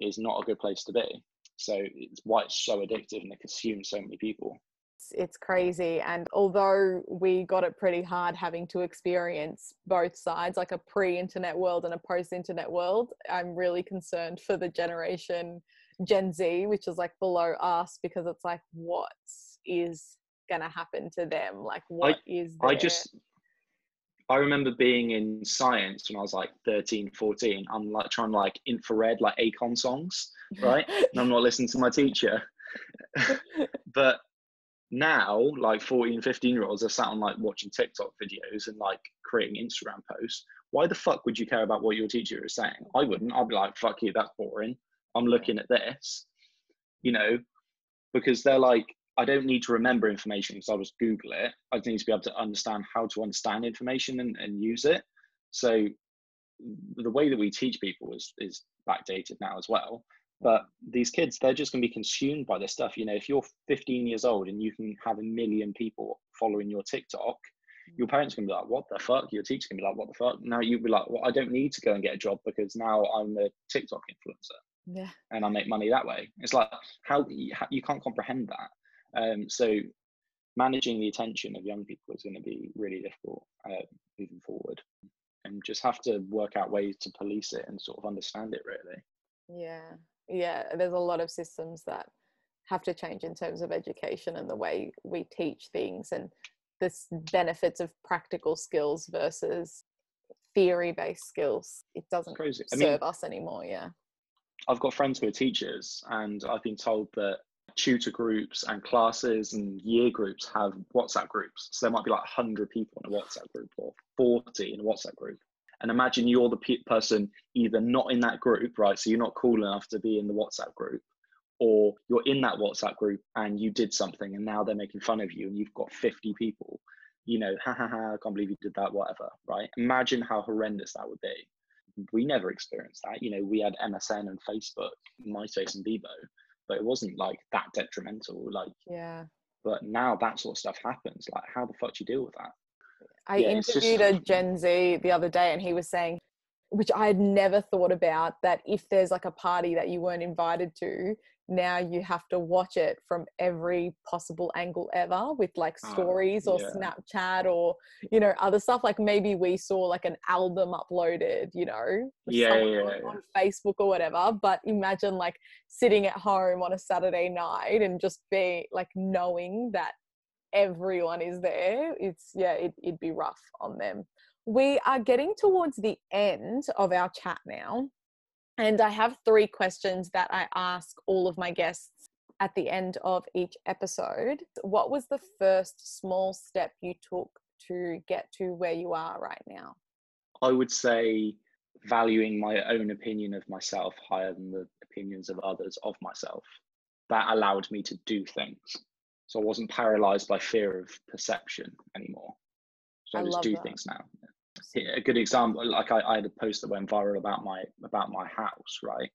is not a good place to be. So it's why it's so addictive and it consumes so many people. it's, it's crazy and although we got it pretty hard having to experience both sides like a pre-internet world and a post-internet world i'm really concerned for the generation gen z which is like below us because it's like what is gonna happen to them like what is I just, I remember being in science when I was like 13, 14. I'm like trying to like infrared like Akon songs, right? and I'm not [laughs] listening to my teacher. [laughs] but now like 14 15 year olds are sat on like watching tiktok videos and like creating instagram posts why the fuck would you care about what your teacher is saying i wouldn't i'd be like fuck you that's boring i'm looking at this you know because they're like i don't need to remember information because i'll just google it. I just need to be able to understand how to understand information and, and use it. So the way that we teach people is is backdated now as well. But these kids they're just going to be consumed by this stuff. You know if you're 15 years old and you can have a million people following your tiktok mm. your parents can be like what the fuck? Your teacher can be like what the fuck? Now you'd be like well i don't need to go and get a job because now i'm a tiktok influencer Yeah. and i make money that way it's like how you, can't comprehend that um so managing the attention of young people is going to be really difficult uh, moving forward and just have to work out ways to police it and sort of understand it really Yeah, yeah. There's a lot of systems that have to change in terms of education and the way we teach things and the benefits of practical skills versus theory-based skills. It doesn't crazy i serve mean us anymore. Yeah. I've got friends who are teachers, and I've been told that tutor groups and classes and year groups have WhatsApp groups. So there might be like 100 people in a WhatsApp group or 40 in a WhatsApp group. And imagine you're the pe- person either not in that group, right? So you're not cool enough to be in the WhatsApp group, or you're in that WhatsApp group and you did something and now they're making fun of you and you've got 50 people, you know, ha ha ha, I can't believe you did that, whatever, right? Imagine how horrendous that would be we never experienced that. You know, we had MSN and Facebook, MySpace and Bebo, but it wasn't like that detrimental. Like, Yeah. but now that sort of stuff happens. Like, how the fuck do you deal with that? I Yeah, it's just- interviewed a Gen Z the other day and he was saying, which I had never thought about, that if there's like a party that you weren't invited to, now you have to watch it from every possible angle ever with like Oh, stories or yeah. Snapchat or, you know, other stuff. Like maybe we saw like an album uploaded, you know, Yeah, yeah, on, yeah. on Facebook or whatever. But imagine like sitting at home on a Saturday night and just be like knowing that everyone is there it's yeah it, it'd be rough on them we are getting towards the end of our chat now and i have three questions that i ask all of my guests at the end of each episode what was the first small step you took to get to where you are right now I would say valuing my own opinion of myself higher than the opinions of others of myself. That allowed me to do things. So I wasn't paralyzed by fear of perception anymore. So I, I just do that. things now. A good example like I, I had a post that went viral about my about my house right?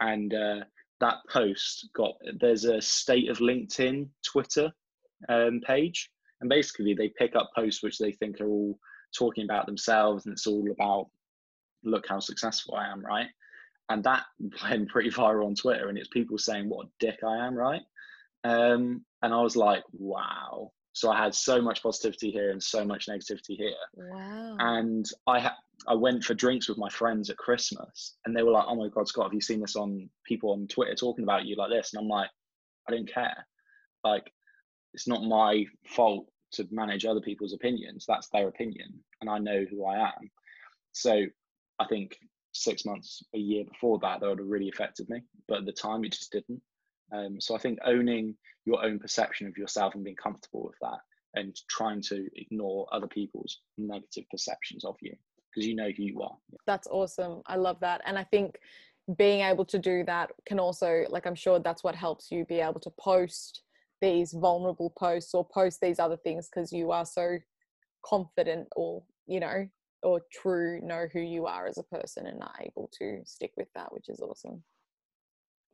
And uh, that post got there's a state of linkedin twitter um, page. And basically they pick up posts which they think are all talking about themselves and it's all about look how successful i am right? And that [laughs] went pretty viral on twitter and it's people saying what a dick i am right? Um, and i was like wow so i had so much positivity here and so much negativity here wow and I ha- I went for drinks with my friends at Christmas, and they were like, "Oh my God, Scott, have you seen this on people on Twitter talking about you like this?" And I'm like, "I don't care. Like, it's not my fault to manage other people's opinions. That's their opinion, and I know who I am." So I think six months, a year before that, that would have really affected me, but at the time, it just didn't. Um, so I think owning your own perception of yourself and being comfortable with that and trying to ignore other people's negative perceptions of you because you know who you are. that's awesome. I love that. And i think being able to do that can also like i'm sure that's what helps you be able to post these vulnerable posts or post these other things because you are so confident or you know or true know who you are as a person and are able to stick with that which is awesome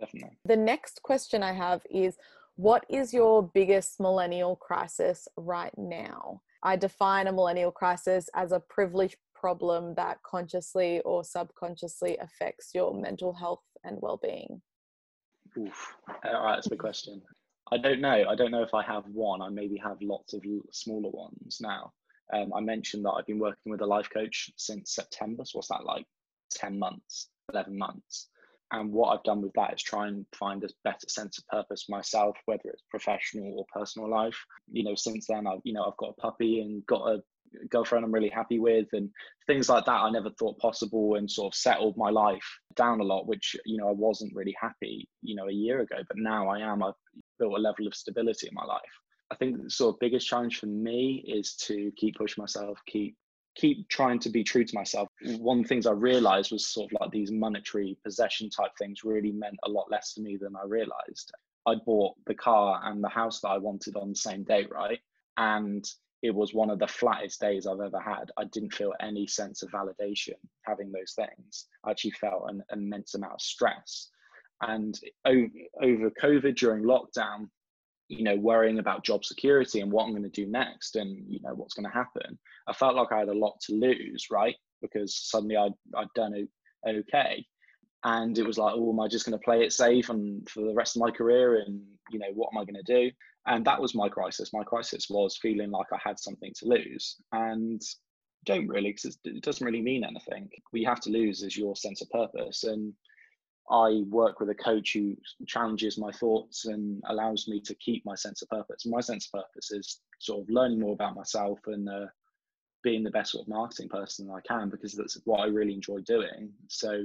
Definitely. the next question i have is what is your biggest millennial crisis right now i define a millennial crisis as a privileged problem that consciously or subconsciously affects your mental health and well-being Oof. All right, that's a big question. I don't know. I don't know if I have one. I maybe have lots of smaller ones now. Um, I mentioned that I've been working with a life coach since September. So what's that like? Ten months, eleven months. And what I've done with that is try and find a better sense of purpose myself, whether it's professional or personal life. You know, since then I've you know I've got a puppy and got a girlfriend I'm really happy with, and things like that I never thought possible, and sort of settled my life down a lot, which you know I wasn't really happy you know a year ago, but now I am. I've built a level of stability in my life. I think the sort of biggest challenge for me is to keep pushing myself, keep keep trying to be true to myself. One of the things I realized was sort of like these monetary possession type things really meant a lot less to me than I realized. I bought the car and the house that I wanted on the same day, right? And it was one of the flattest days I've ever had. I didn't feel any sense of validation having those things. I actually felt an immense amount of stress. And over, over COVID during lockdown, you know, worrying about job security and what I'm going to do next and, you know, what's going to happen. I felt like I had a lot to lose, right? Because suddenly I'd, I'd done okay. And it was like, oh, am I just going to play it safe and for the rest of my career? And, you know, what am I going to do? And that was my crisis. My crisis was feeling like I had something to lose. And don't really, because it doesn't really mean anything. What you have to lose is your sense of purpose. And I work with a coach who challenges my thoughts and allows me to keep my sense of purpose. My sense of purpose is sort of learning more about myself and uh, being the best sort of marketing person I can because that's what I really enjoy doing. So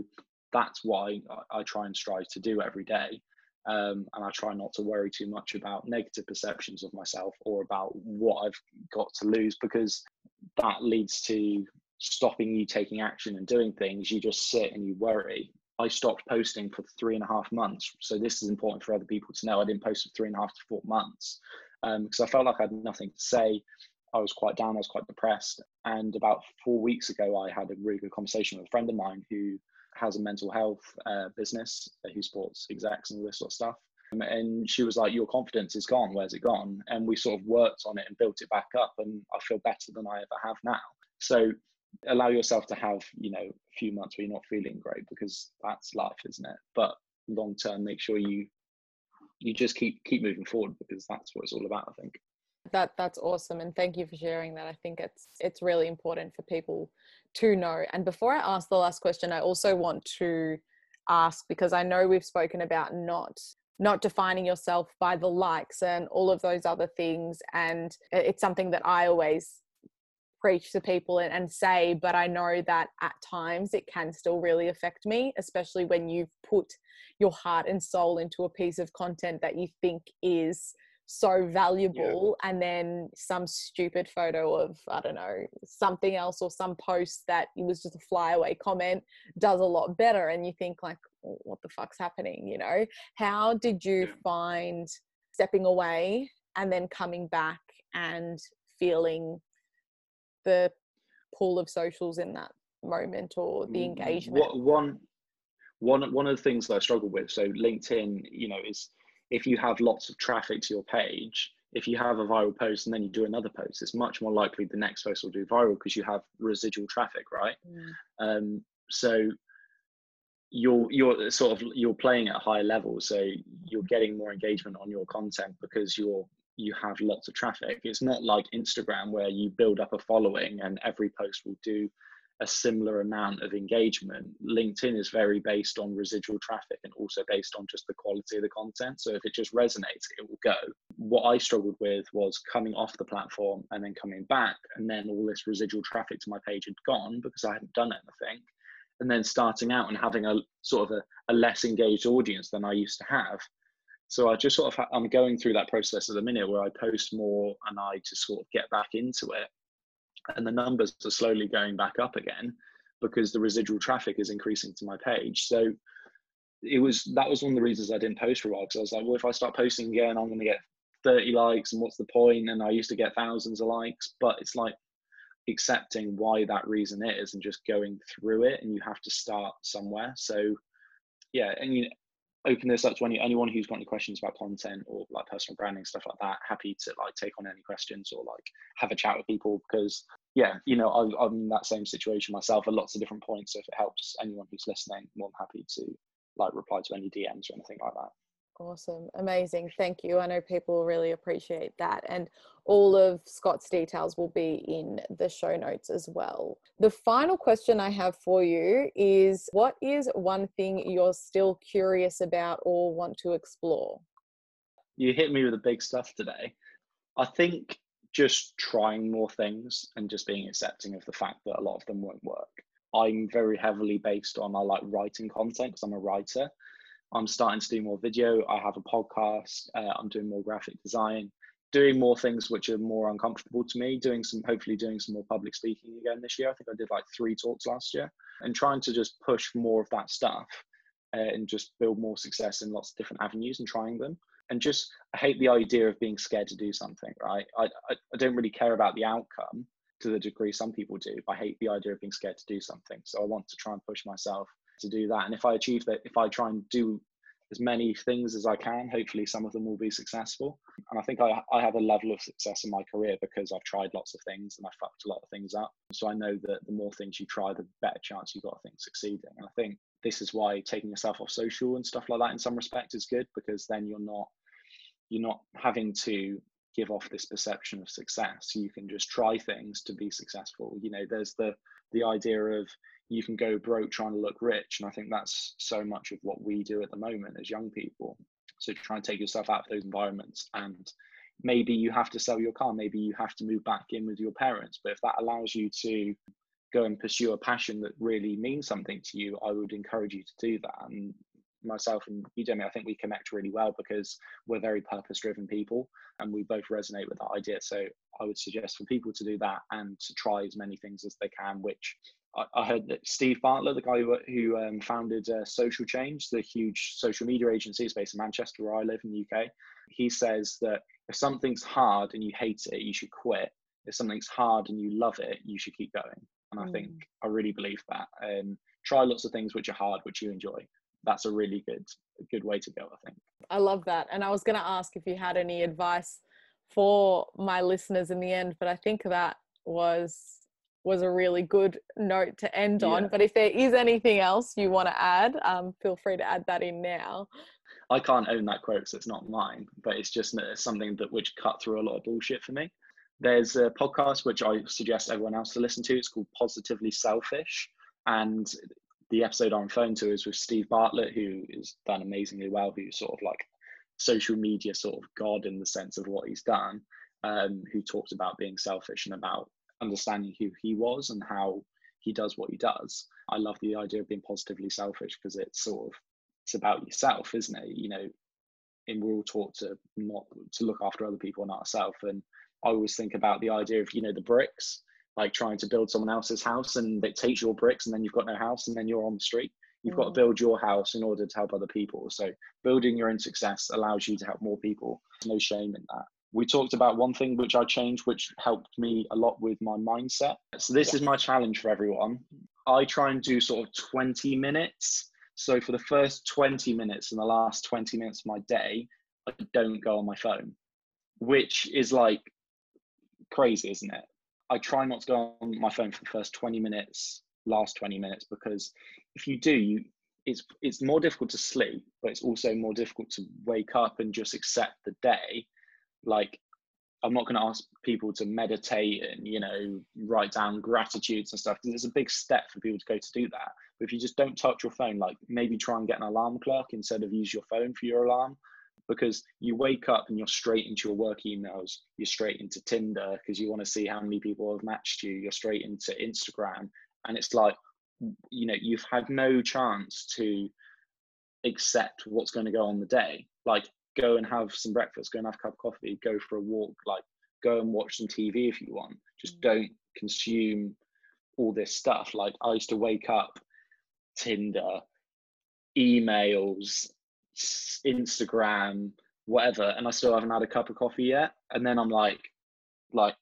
that's why I, I try and strive to do every day. Um, and I try not to worry too much about negative perceptions of myself or about what I've got to lose because that leads to stopping you taking action and doing things. You just sit and you worry I stopped posting for three and a half months. So this is important for other people to know. I didn't post for three and a half to four months because um, I felt like I had nothing to say. I was quite down. I was quite depressed. And about four weeks ago, I had a really good conversation with a friend of mine who has a mental health uh, business, uh, who sports execs and all this sort of stuff. Um, and she was like, "Your confidence is gone. Where's it gone?" And we sort of worked on it and built it back up. And I feel better than I ever have now. So allow yourself to have you know a few months where you're not feeling great because that's life isn't it? But long term make sure you you just keep keep moving forward because that's what it's all about i think. That that's awesome and thank you for sharing that. I think it's it's really important for people to know. And before i ask the last question i also want to ask because i know we've spoken about not not defining yourself by the likes and all of those other things and it's something that i always preach to people and, and say, but I know that at times it can still really affect me, especially when you've put your heart and soul into a piece of content that you think is so valuable yeah. and then some stupid photo of i don't know something else or some post that it was just a flyaway comment does a lot better and you think like what the fuck's happening? you know? How did you find stepping away and then coming back and feeling the pool of socials in that moment or the engagement one one one of the things that i struggle with so linkedin you know is if you have lots of traffic to your page if you have a viral post and then you do another post it's much more likely the next post will do viral because you have residual traffic right mm. um, so you're you're sort of you're playing at a higher level so you're getting more engagement on your content because you're you have lots of traffic. It's not like Instagram where you build up a following and every post will do a similar amount of engagement. LinkedIn is very based on residual traffic and also based on just the quality of the content. So if it just resonates, it will go. What I struggled with was coming off the platform and then coming back, and then all this residual traffic to my page had gone because I hadn't done anything. And then starting out and having a sort of a, a less engaged audience than I used to have so I just sort of I'm going through that process at the minute where I post more and I just sort of get back into it, and the numbers are slowly going back up again because the residual traffic is increasing to my page. So it was that was one of the reasons I didn't post for a while because I was like, well, if I start posting again, I'm going to get 30 likes, and what's the point? And I used to get thousands of likes, but it's like accepting why that reason is and just going through it, and you have to start somewhere. So yeah, and you open this up to any, anyone who's got any questions about content or like personal branding stuff like that happy to like take on any questions or like have a chat with people because yeah you know I, i'm in that same situation myself at lots of different points. So if it helps anyone who's listening more than happy to like reply to any dms or anything like that Awesome. Amazing. Thank you. I know people really appreciate that. And all of Scott's details will be in the show notes as well. The final question I have for you is what is one thing you're still curious about or want to explore? You hit me with the big stuff today. I think just trying more things and just being accepting of the fact that a lot of them won't work. I'm very heavily based on I like writing content because I'm a writer. I'm starting to do more video. I have a podcast. Uh, I'm doing more graphic design. doing more things which are more uncomfortable to me, doing some, hopefully doing some more public speaking again this year. I think I did like three talks last year and trying to just push more of that stuff uh, and just build more success in lots of different avenues and trying them. And just, I hate the idea of being scared to do something, right? I, I, I don't really care about the outcome to the degree some people do. I hate the idea of being scared to do something. So I want to try and push myself to do that. And if I achieve that, if I try and do as many things as I can. Hopefully, some of them will be successful. And I think I, I have a level of success in my career because I've tried lots of things and I fucked a lot of things up. So I know that the more things you try, the better chance you've got of things succeeding. And I think this is why taking yourself off social and stuff like that in some respect is good because then you're not you're not having to give off this perception of success you can just try things to be successful you know there's the the idea of you can go broke trying to look rich. And I think that's so much of what we do at the moment as young people. So try and take yourself out of those environments and maybe you have to sell your car, maybe you have to move back in with your parents. But if that allows you to go and pursue a passion that really means something to you, I would encourage you to do that. And myself and you, Demi, I think we connect really well because we're very purpose driven people and we both resonate with that idea. So I would suggest for people to do that and to try as many things as they can, which I, heard that Steve Bartlett, the guy who, who um, founded uh, Social Chain, the huge social media agency, is based in Manchester, where I live in the UK. He says that if something's hard and you hate it, you should quit. If something's hard and you love it, you should keep going. And I think mm. I really believe that. Um, try lots of things which are hard, which you enjoy. That's a really good, good way to go. I think. I love that, and I was going to ask if you had any advice for my listeners in the end, but I think that was was a really good note to end on. But if there is anything else you want to add, um, feel free to add that in now. I can't own that quote, so it's not mine, but it's just something that which cut through a lot of bullshit for me. There's a podcast which I suggest everyone else to listen to. It's called Positively Selfish, and the episode I'm referring to is with Steve Bartlett, who has done amazingly well, who's sort of like social media sort of god in the sense of what he's done, um, who talks about being selfish and about understanding who he was and how he does what he does. I love the idea of being positively selfish because it's sort of it's about yourself, isn't it? You know, and we're all taught to not to look after other people and ourselves. And I always think about the idea of you know the bricks, like trying to build someone else's house, and it takes your bricks, and then you've got no house, and then you're on the street. You've mm. got to mm. build your house in order to help other people. So building your own success allows you to help more people. There's no shame in that we talked about one thing which I changed, which helped me a lot with my mindset. So this is my challenge for everyone. I try and do sort of 20 minutes. So for the first 20 minutes and the last 20 minutes of my day, I don't go on my phone, which is like crazy, isn't it? I try not to go on my phone for the first 20 minutes, last 20 minutes, because if you do, you it's it's more difficult to sleep, but it's also more difficult to wake up and just accept the day like I'm not going to ask people to meditate and you know write down gratitudes and stuff because it's a big step for people to go to do that. But if you just don't touch your phone, like maybe try and get an alarm clock instead of use your phone for your alarm, because you wake up and you're straight into your work emails. You're straight into Tinder because you want to see how many people have matched you. You're straight into Instagram, and it's like you know you've had no chance to accept what's going to go on the day. Like go and have some breakfast, go and have a cup of coffee, go for a walk, like go and watch some TV if you want. Just mm. don't consume all this stuff. Like I used to wake up, Tinder, emails, Instagram, whatever, and I still haven't had a cup of coffee yet. And then I'm like, like,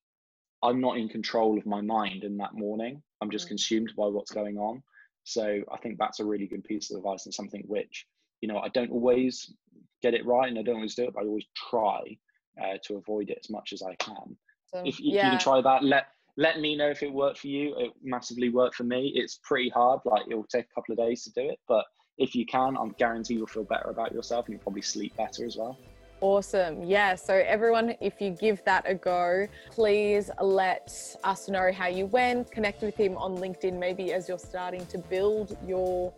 I'm not in control of my mind in that morning. I'm just mm. consumed by what's going on. So I think that's a really good piece of advice and something which, you know, I don't always get it right and I don't always do it, but I always try uh, to avoid it as much as I can. So, if, if yeah. you can try that, let let me know if it worked for you. It massively worked for me. It's pretty hard, like it will take a couple of days to do it, but if you can, I'm guarantee you'll feel better about yourself and you'll probably sleep better as well. Awesome. Yeah. So, everyone, if you give that a go, please let us know how you went. Connect with him on LinkedIn, maybe as you're starting to build your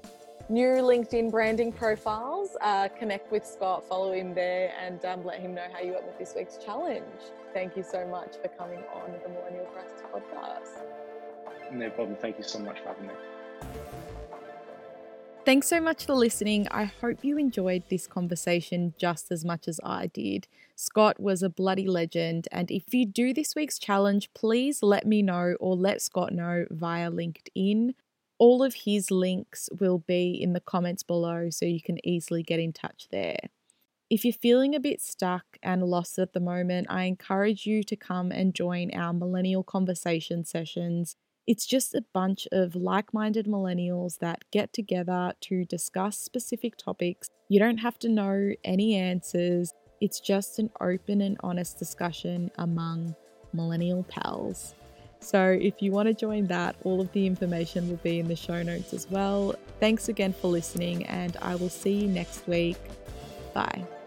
new LinkedIn branding profiles. Uh, connect with Scott, follow him there, and um, let him know how you went with this week's challenge. Thank you so much for coming on the Millennial Crisis podcast. No problem. Thank you so much for having me. Thanks so much for listening. I hope you enjoyed this conversation just as much as I did. Scott was a bloody legend, and if you do this week's challenge, please let me know or let Scott know via LinkedIn. All of his links will be in the comments below, so you can easily get in touch there. If you're feeling a bit stuck and lost at the moment, I encourage you to come and join our millennial conversation sessions. It's just a bunch of like minded millennials that get together to discuss specific topics. You don't have to know any answers, it's just an open and honest discussion among millennial pals. So, if you want to join that, all of the information will be in the show notes as well. Thanks again for listening, and I will see you next week. Bye.